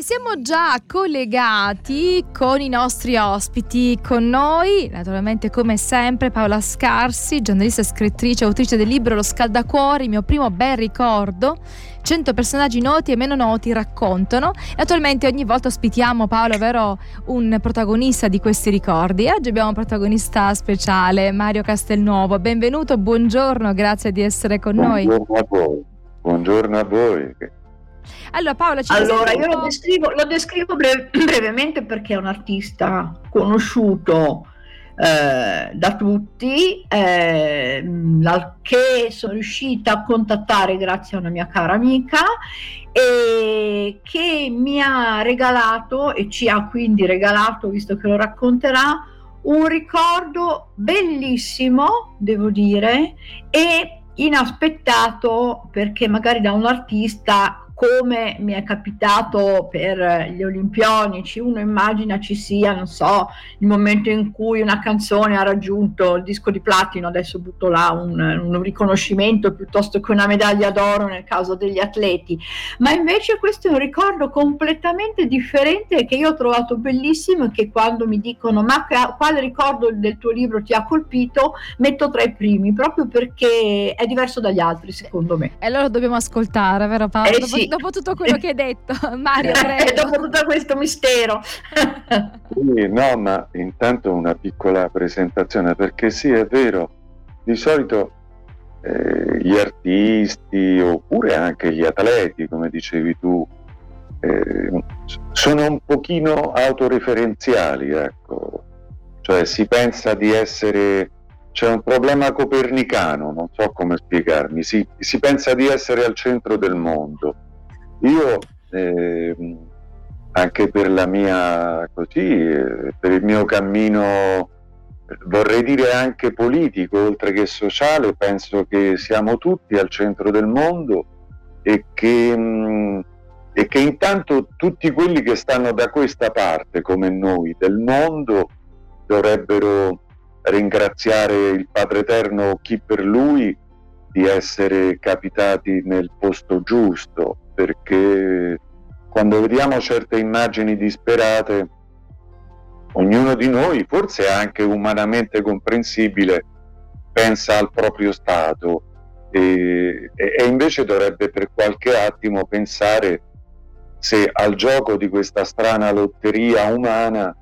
E siamo già collegati con i nostri ospiti, con noi, naturalmente come sempre Paola Scarsi, giornalista, scrittrice, autrice del libro Lo scaldacuore, il mio primo bel ricordo. 100 personaggi noti e meno noti raccontano e attualmente ogni volta ospitiamo Paolo, ovvero un protagonista di questi ricordi. Oggi abbiamo un protagonista speciale, Mario Castelnuovo. Benvenuto, buongiorno, grazie di essere con buongiorno noi. A. Buongiorno a voi. Allora Paola, ci allora io lo descrivo, lo descrivo breve, brevemente perché è un artista conosciuto eh, da tutti, eh, che sono riuscita a contattare grazie a una mia cara amica e che mi ha regalato e ci ha quindi regalato, visto che lo racconterà, un ricordo bellissimo, devo dire, e inaspettato perché magari da un artista come mi è capitato per gli olimpionici, uno immagina ci sia, non so, il momento in cui una canzone ha raggiunto il disco di platino, adesso butto là un, un riconoscimento piuttosto che una medaglia d'oro nel caso degli atleti, ma invece questo è un ricordo completamente differente che io ho trovato bellissimo e che quando mi dicono ma quale ricordo del tuo libro ti ha colpito, metto tra i primi, proprio perché è diverso dagli altri secondo me. E allora dobbiamo ascoltare, vero Paolo? Eh, sì dopo tutto quello che hai detto, Mario, prego. dopo tutto questo mistero. sì, no, ma intanto una piccola presentazione, perché sì, è vero, di solito eh, gli artisti oppure anche gli atleti, come dicevi tu, eh, sono un pochino autoreferenziali, ecco. Cioè si pensa di essere c'è un problema copernicano, non so come spiegarmi, si, si, pensa di essere al centro del mondo io eh, anche per la mia così, eh, per il mio cammino vorrei dire anche politico oltre che sociale, penso che siamo tutti al centro del mondo e che, mh, mm, e che intanto tutti quelli che stanno da questa parte come noi del mondo dovrebbero ringraziare il Padre Eterno chi per lui di essere capitati nel posto giusto perché quando vediamo certe immagini disperate, ognuno di noi, forse anche umanamente comprensibile, pensa al proprio stato e, e invece dovrebbe per qualche attimo pensare se al gioco di questa strana lotteria umana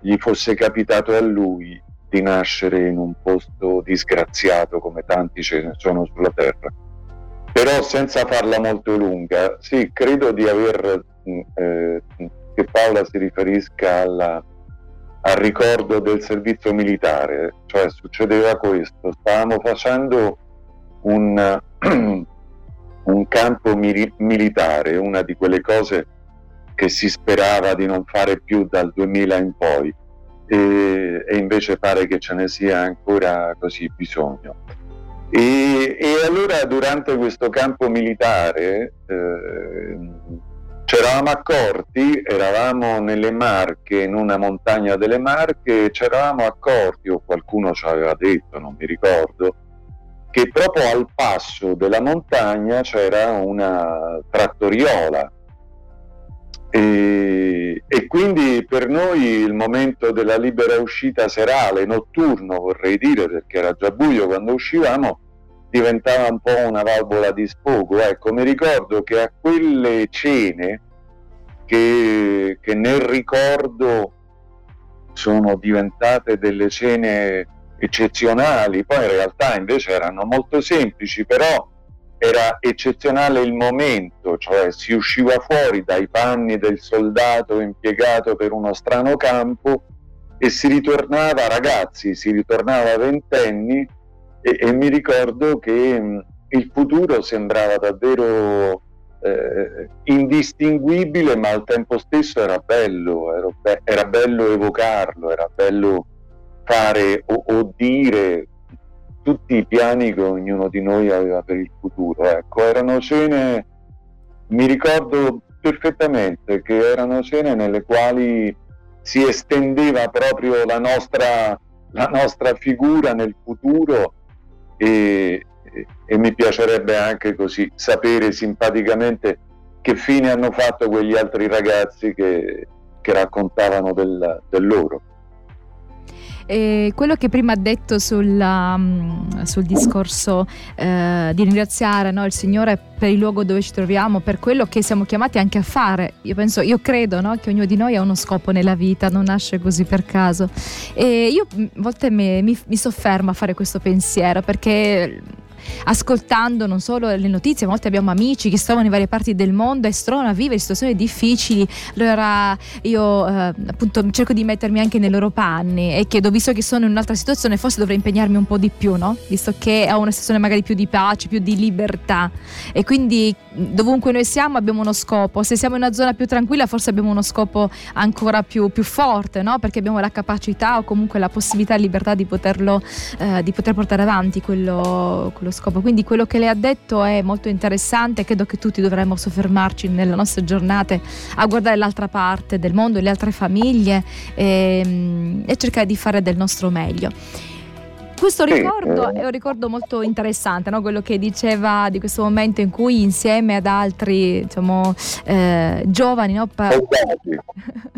gli fosse capitato a lui di nascere in un posto disgraziato come tanti ce ne sono sulla terra. Però senza farla molto lunga, sì, credo di aver, mm, eh, che Paola si riferisca alla, al ricordo del servizio militare, cioè succedeva questo, stavamo facendo un, un campo mi- militare, una di quelle cose che si sperava di non fare più dal 2000 in poi e, e invece pare che ce ne sia ancora così bisogno. E, e allora durante questo campo militare eh, ci eravamo accorti, eravamo nelle Marche, in una montagna delle Marche, ci eravamo accorti, o qualcuno ci aveva detto, non mi ricordo, che proprio al passo della montagna c'era una trattoriola. E, e, quindi per noi il momento della libera uscita serale, notturno vorrei dire, perché era già buio quando uscivamo, diventava un po' una valvola di sfogo. Ecco, mi ricordo che a quelle cene che, che nel ricordo sono diventate delle cene eccezionali, poi in realtà invece erano molto semplici, però era eccezionale il momento, cioè si usciva fuori dai panni del soldato impiegato per uno strano campo e si ritornava ragazzi, si ritornava ventenni e, e mi ricordo che mh, il futuro sembrava davvero eh, indistinguibile, ma al tempo stesso era bello, era, be- era bello evocarlo, era bello fare o, o, dire tutti i piani che ognuno di noi aveva per il futuro. Ecco, erano cene, mi ricordo perfettamente che erano cene nelle quali si estendeva proprio la nostra, la nostra figura nel futuro e, e, mi piacerebbe anche così sapere simpaticamente che fine hanno fatto quegli altri ragazzi che, che raccontavano del, del loro. E quello che prima ha detto sulla, mm, sul discorso eh, di ringraziare no, il Signore per il luogo dove ci troviamo, per quello che siamo chiamati anche a fare. Io penso, io credo no, che ognuno di noi ha uno scopo nella vita, non nasce così per caso. E io mm, a volte mi, mi, mi soffermo a fare questo pensiero perché ascoltando non solo le notizie, a volte abbiamo amici che si trovano in varie parti del mondo e si trovano a vivere situazioni difficili. Allora io eh, appunto cerco di mettermi anche nei loro panni e chiedo, visto che sono in un'altra situazione, forse dovrei impegnarmi un po' di più, no? Visto che ho una situazione magari più di pace, più di libertà. E quindi dovunque noi siamo abbiamo uno scopo. Se siamo in una zona più tranquilla, forse abbiamo uno scopo ancora più, più forte, no? Perché abbiamo la capacità o comunque la possibilità e libertà di poterlo, eh, di poter portare avanti quello, quello scopo. Quindi quello che lei ha detto è molto interessante, credo che tutti dovremmo soffermarci nelle nostre giornate a guardare l'altra parte del mondo, le altre famiglie e, ehm, e cercare di fare del nostro meglio. Questo ricordo è un ricordo molto interessante, no? quello che diceva di questo momento in cui insieme ad altri diciamo, eh, giovani, no? pa- soldati.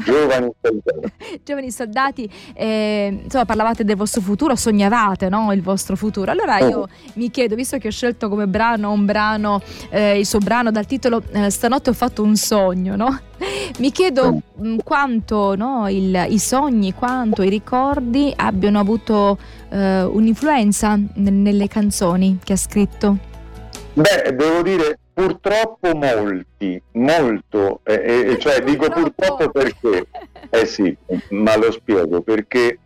giovani soldati, giovani soldati eh, insomma, parlavate del vostro futuro, sognavate no? il vostro futuro. Allora io mi chiedo, visto che ho scelto come brano un brano, eh, il suo brano dal titolo eh, Stanotte ho fatto un sogno, no? Mi chiedo quanto no, il, i sogni, quanto i ricordi abbiano avuto eh, un'influenza nelle canzoni che ha scritto. Beh, devo dire purtroppo molti, molto, eh, eh, cioè dico purtroppo perché, eh sì, ma lo spiego, perché,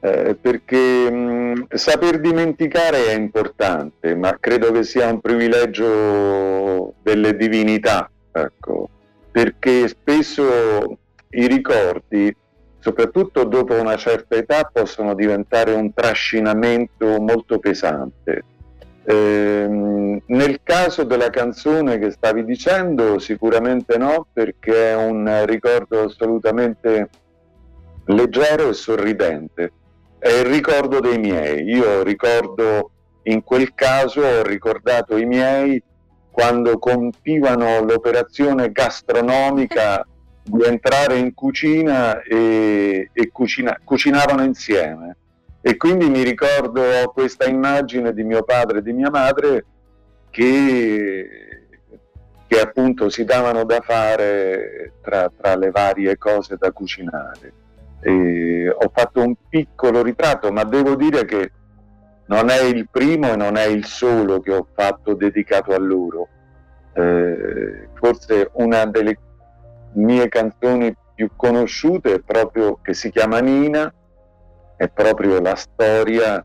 eh, perché mh, saper dimenticare è importante, ma credo che sia un privilegio delle divinità, ecco. Perché spesso i ricordi, soprattutto dopo una certa età, possono diventare un trascinamento molto pesante. Eh, nel caso della canzone che stavi dicendo, sicuramente no, perché è un ricordo assolutamente leggero e sorridente. È il ricordo dei miei. Io ricordo in quel caso, ho ricordato i miei quando compivano l'operazione gastronomica di entrare in cucina e, e cucina, cucinavano insieme. E quindi mi ricordo questa immagine di mio padre e di mia madre che, che appunto si davano da fare tra, tra le varie cose da cucinare. E ho fatto un piccolo ritratto, ma devo dire che non è il primo e non è il solo che ho fatto dedicato a loro. Eh, forse una delle mie canzoni più conosciute proprio che si chiama Nina, è proprio la storia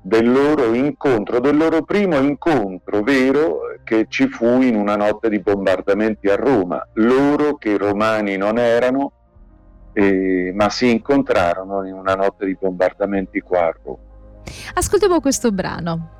del loro incontro, del loro primo incontro vero che ci fu in una notte di bombardamenti a Roma. Loro che romani non erano, eh, ma si incontrarono in una notte di bombardamenti qua a Roma. Ascoltiamo questo brano.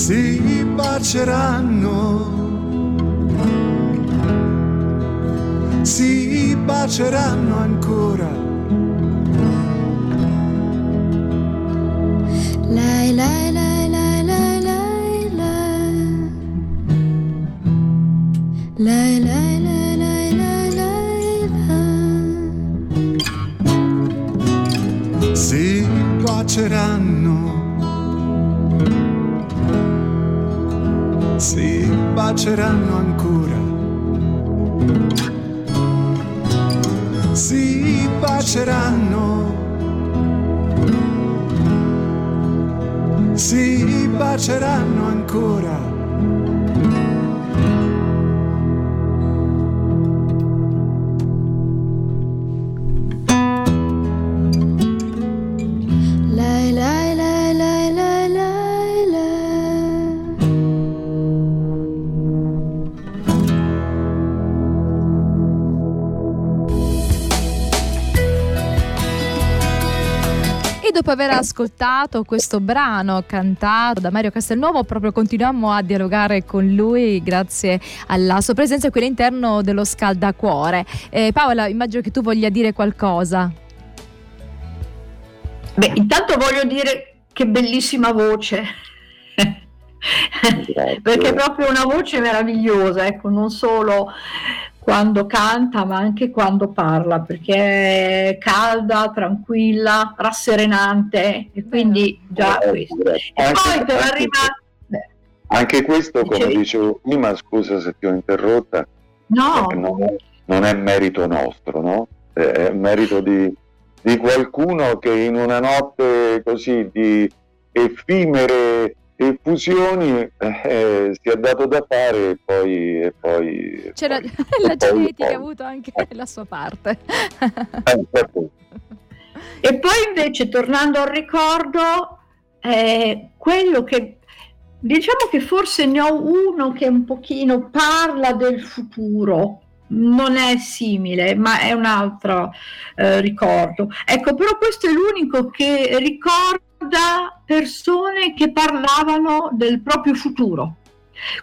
Si baceranno. Si baceranno ancora. Lei, lei, lei, lei, lei, lei, lei. Lei, lei, lei. si baceranno ancora, si baceranno, si baceranno ancora. Dopo aver ascoltato questo brano cantato da Mario Castelnuovo, proprio continuiamo a dialogare con lui grazie alla sua presenza qui all'interno dello scaldacuore. Eh, Paola, immagino che tu voglia dire qualcosa. Beh, intanto voglio dire che bellissima voce. perché è proprio una voce meravigliosa, ecco, non solo quando canta ma anche quando parla perché è calda, tranquilla, rasserenante e quindi già questo. E poi per arrivare... Anche questo, come dicevo prima, scusa se ti ho interrotta, no. non, è, non è merito nostro, no? È merito di, di qualcuno che in una notte così di effimere e fusioni eh, si è dato da fare e poi... E poi C'era poi, la genetica ha avuto anche la sua parte. Eh, certo. e poi invece tornando al ricordo, eh, quello che diciamo che forse ne ho uno che un pochino parla del futuro, non è simile, ma è un altro eh, ricordo. Ecco, però questo è l'unico che ricordo da persone che parlavano del proprio futuro.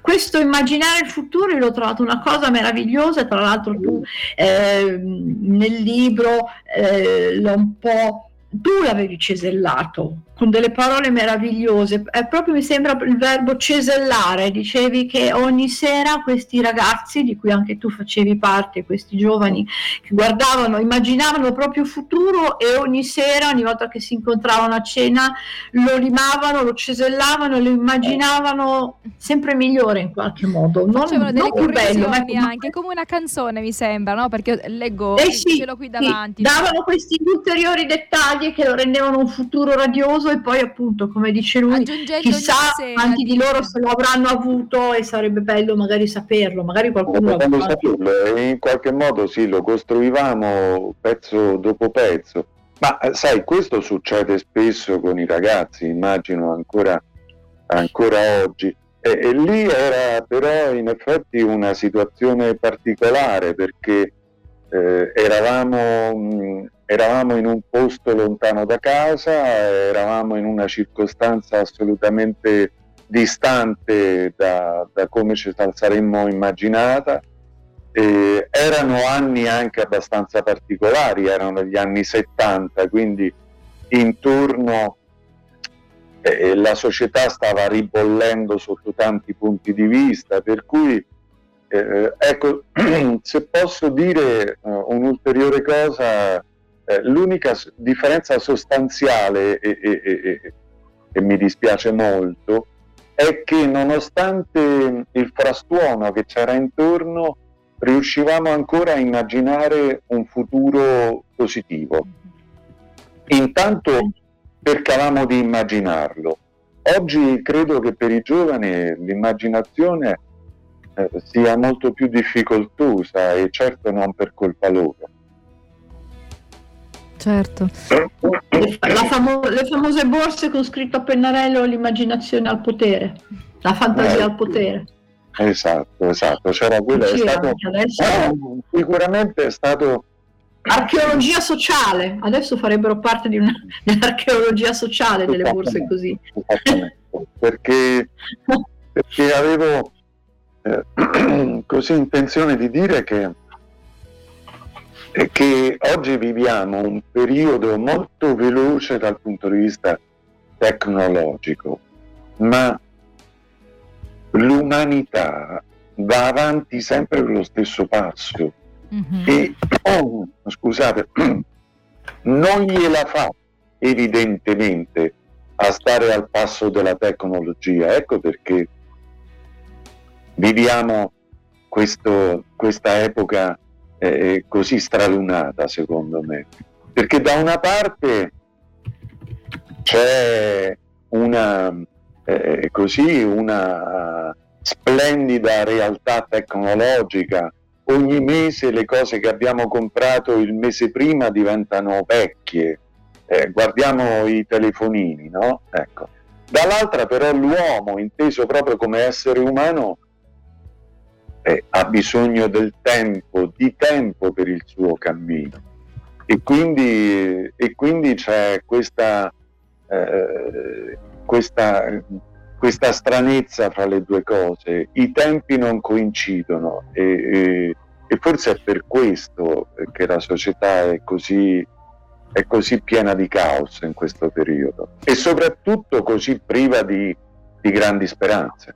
Questo immaginare il futuro l'ho trovato una cosa meravigliosa, tra l'altro tu eh, nel libro eh, l'ho un po' tu l'avevi cesellato con delle parole meravigliose, è proprio mi sembra il verbo cesellare, dicevi che ogni sera questi ragazzi, di cui anche tu facevi parte, questi giovani che guardavano, immaginavano il proprio futuro e ogni sera, ogni volta che si incontravano a cena, lo limavano, lo cesellavano, lo immaginavano sempre migliore in qualche modo. Non, Facevano non bello, ma anche come una canzone mi sembra, no? perché leggo eh sì, ce qui davanti. Sì, davano questi ulteriori dettagli che lo rendevano un futuro radioso e poi appunto come dice lui chissà quanti di loro se lo avranno avuto e sarebbe bello magari saperlo magari qualcuno lo saperlo in qualche modo sì lo costruivamo pezzo dopo pezzo. Ma eh, sai questo succede spesso con i ragazzi immagino ancora, ancora oggi. E, e lì era però in effetti una situazione particolare perché eh, eravamo mh, eravamo in un posto lontano da casa, eravamo in una circostanza assolutamente distante da, da come ci saremmo immaginata. E erano anni anche abbastanza particolari, erano gli anni 70, quindi intorno eh, la società stava ribollendo sotto tanti punti di vista, per cui eh, ecco, se posso dire uh, un'ulteriore cosa, eh, l'unica differenza sostanziale, e, e, e, e, mi dispiace molto, è che nonostante il frastuono che c'era intorno, riuscivamo ancora a immaginare un futuro positivo. Intanto cercavamo di immaginarlo. Oggi credo che per i giovani l'immaginazione eh, sia molto più difficoltosa e certo non per colpa loro. Certo. Le, famo- le, famose borse con scritto a pennarello l'immaginazione al potere, la fantasia eh, al potere. Esatto, esatto, c'era quello, è stato, eh, sicuramente è stato Archeologia sociale, adesso farebbero parte di una, dell'archeologia sociale delle borse così. Perché, perché avevo eh, così intenzione di dire che, che oggi viviamo un periodo molto veloce dal punto di vista tecnologico, ma l'umanità va avanti sempre con lo stesso passo mm-hmm. e oh, scusate, non gliela fa evidentemente a stare al passo della tecnologia. Ecco perché viviamo questo, questa epoca eh, così stralunata, secondo me. Perché da una parte c'è una, eh, così, una splendida realtà tecnologica. Ogni mese le cose che abbiamo comprato il mese prima diventano vecchie. Eh, guardiamo i telefonini, no? Ecco. Dall'altra però l'uomo, inteso proprio come essere umano, eh, ha bisogno del tempo, di tempo per il suo cammino. E quindi, e quindi c'è questa, eh, questa, questa, stranezza fra le due cose. I tempi non coincidono e, e, e forse è per questo che la società è così, è così piena di caos in questo periodo e soprattutto così priva di, di grandi speranze.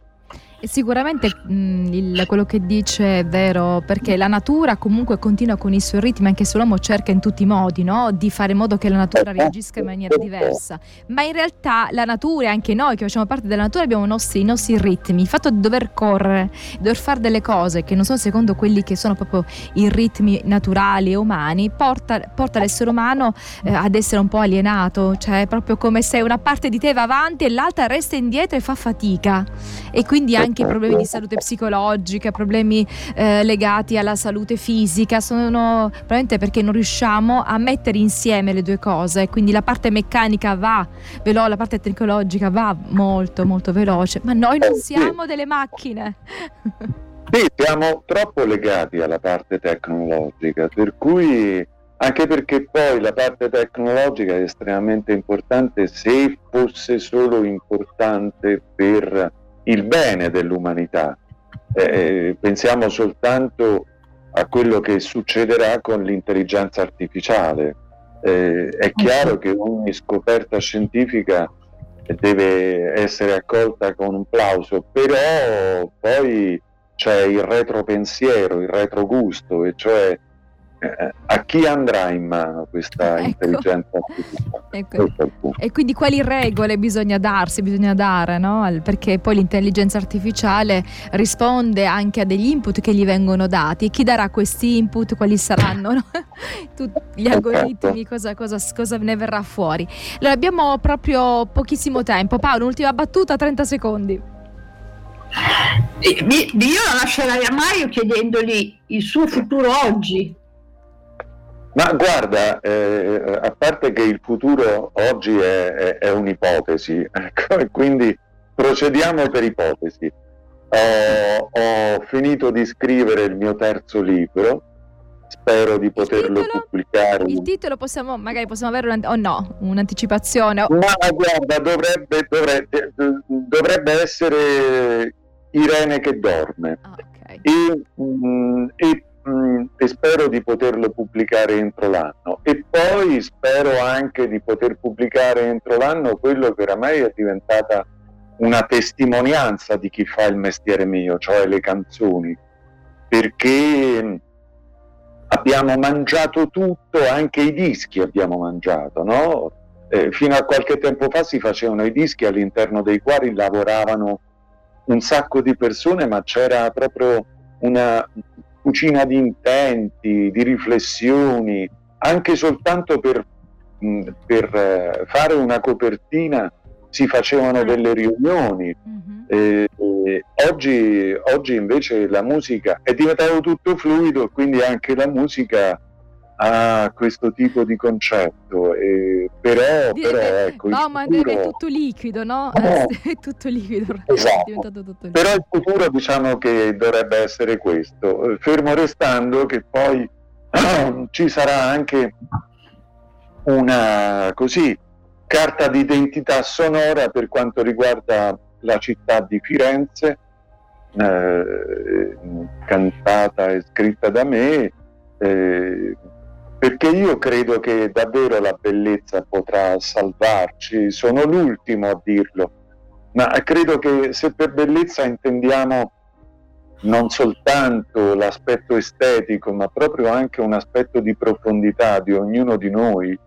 Sicuramente mh, il, quello che dice è vero, perché la natura comunque continua con i suoi ritmi, anche se l'uomo cerca in tutti i modi no? di fare in modo che la natura reagisca in maniera diversa. Ma in realtà la natura, e anche noi che facciamo parte della natura, abbiamo i nostri, i nostri ritmi. Il fatto di dover correre, dover fare delle cose che non sono secondo quelli che sono proprio i ritmi naturali e umani, porta, porta l'essere umano eh, ad essere un po' alienato, cioè proprio come se una parte di te va avanti e l'altra resta indietro e fa fatica. E quindi anche anche problemi di salute psicologica, problemi eh, legati alla salute fisica, sono probabilmente perché non riusciamo a mettere insieme le due cose, quindi la parte meccanica va veloce, la parte tecnologica va molto molto veloce, ma noi non siamo delle macchine. Sì, siamo troppo legati alla parte tecnologica, per cui anche perché poi la parte tecnologica è estremamente importante se fosse solo importante per il bene dell'umanità. Eh, eh, pensiamo soltanto a quello che succederà con l'intelligenza artificiale. Eh, è chiaro che ogni scoperta scientifica deve essere accolta con un plauso, però poi c'è il retropensiero, il retrogusto, e cioè eh, a chi andrà in mano questa ecco. intelligenza artificiale? Ecco. E quindi quali regole bisogna darsi, bisogna dare, no? Perché poi l'intelligenza artificiale risponde anche a degli input che gli vengono dati. Chi darà questi input? Quali saranno no? Tutti gli esatto. algoritmi? Cosa, cosa, cosa, ne verrà fuori? Allora abbiamo proprio pochissimo tempo. Paolo, un'ultima battuta, 30 secondi. Io la lascerei a Mario chiedendogli il suo futuro oggi ma guarda, eh, a parte che il futuro oggi è, è, è un'ipotesi, ecco, e quindi procediamo per ipotesi. Ho, ho, finito di scrivere il mio terzo libro, spero di poterlo titolo, pubblicare. Il titolo possiamo, magari possiamo avere o no, un'anticipazione? Ma guarda, dovrebbe, dovrebbe, dovrebbe essere Irene che dorme. Ah, okay. e, mh, mm, e mh, mm, e spero di poterlo pubblicare entro l'anno e poi spero anche di poter pubblicare entro l'anno quello che oramai è diventata una testimonianza di chi fa il mestiere mio, cioè le canzoni, perché abbiamo mangiato tutto, anche i dischi abbiamo mangiato, no? eh, fino a qualche tempo fa si facevano i dischi all'interno dei quali lavoravano un sacco di persone, ma c'era proprio una, cucina di intenti, di riflessioni, anche soltanto per, mh, per eh, fare una copertina si facevano delle riunioni. Mm-hmm. Eh, eh, oggi, oggi invece la musica è diventato tutto fluido, quindi anche la musica ha questo tipo di concetto, eh, però, però ecco... No, ma futuro... è tutto liquido, no? Eh, è tutto liquido. Esatto. È tutto liquido. Però il futuro diciamo che dovrebbe essere questo, fermo restando che poi ci sarà anche una così carta d'identità sonora per quanto riguarda la città di Firenze, eh, cantata e scritta da me, eh, perché io credo che davvero la bellezza potrà salvarci, sono l'ultimo a dirlo, ma credo che se per bellezza intendiamo non soltanto l'aspetto estetico, ma proprio anche un aspetto di profondità di ognuno di noi,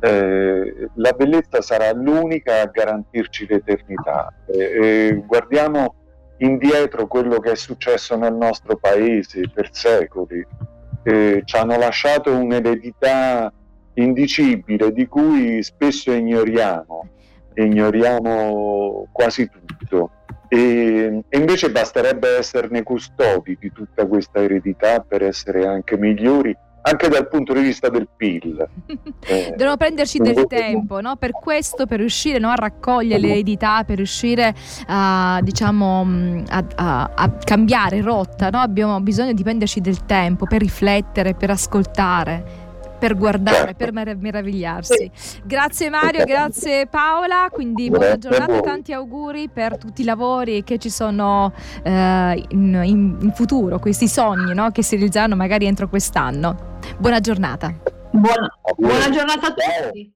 eh, la bellezza sarà l'unica a garantirci l'eternità. Eh, guardiamo indietro quello che è successo nel nostro paese per secoli, eh, ci hanno lasciato un'eredità indicibile di cui spesso ignoriamo, ignoriamo quasi tutto. E, e, invece basterebbe esserne custodi di tutta questa eredità per essere anche migliori anche dal punto di vista del PIL. Eh, Dobbiamo prenderci del tempo, no? per questo, per riuscire no, a raccogliere l'eredità, per riuscire a, diciamo, mm, a, a, a cambiare rotta, no? abbiamo bisogno di prenderci del tempo per riflettere, per ascoltare per guardare, per meravigliarsi. Grazie Mario, grazie Paola, quindi buona giornata e tanti auguri per tutti i lavori che ci sono eh, in, in, in, futuro, questi sogni no? che si realizzeranno magari entro quest'anno. Buona giornata. Buona, buona giornata a tutti.